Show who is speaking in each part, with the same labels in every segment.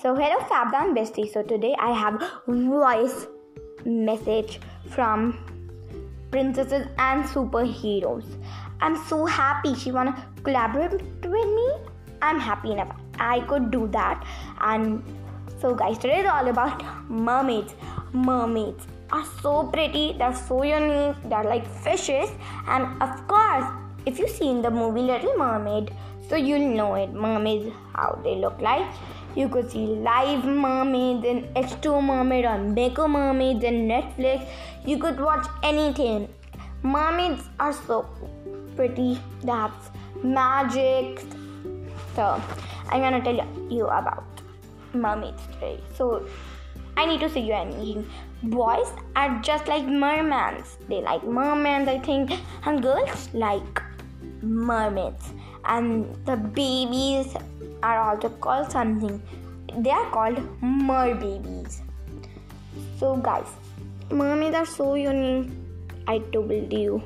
Speaker 1: So hello Fabdan Bestie. So today I have voice message from princesses and superheroes. I'm so happy she wanna collaborate with me. I'm happy enough. I could do that. And so guys, today is all about mermaids. Mermaids are so pretty, they're so unique, they're like fishes, and of course, if you've seen the movie Little Mermaid, so you'll know it. Mermaids, how they look like. You could see live mermaids in H2 Mermaid on Mako Mermaids in Netflix. You could watch anything. Mermaids are so pretty. That's magic. So I'm gonna tell you about mermaids today. So I need to say you anything. Boys are just like mermaids. They like mermaids, I think, and girls like mermaids. And the babies are also called something. They are called mer babies. So, guys, mermaids are so unique. I told you.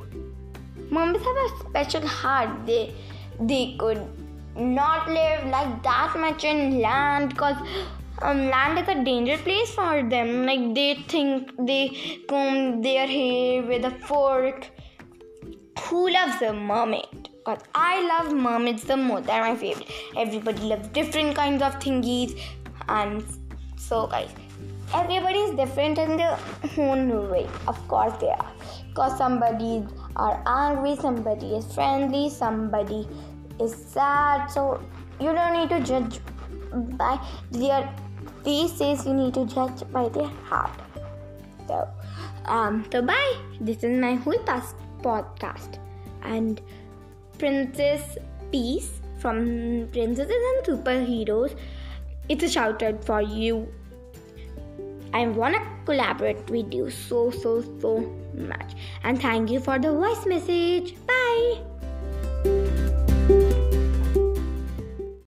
Speaker 1: Mermaids have a special heart. They they could not live like that much in land because um, land is a dangerous place for them. Like they think they comb their hair with a fork. Who loves a mermaid? Because I love mermaids the most. They're my favorite. Everybody loves different kinds of thingies, and so guys, everybody is different in their own way. Of course they are. Because somebody are angry, somebody is friendly, somebody is sad. So you don't need to judge by their faces. You need to judge by their heart. So, um, so bye. This is my whole past podcast and Princess Peace from Princesses and Superheroes. It's a shout out for you. I wanna collaborate with you so so so much. And thank you for the voice message. Bye.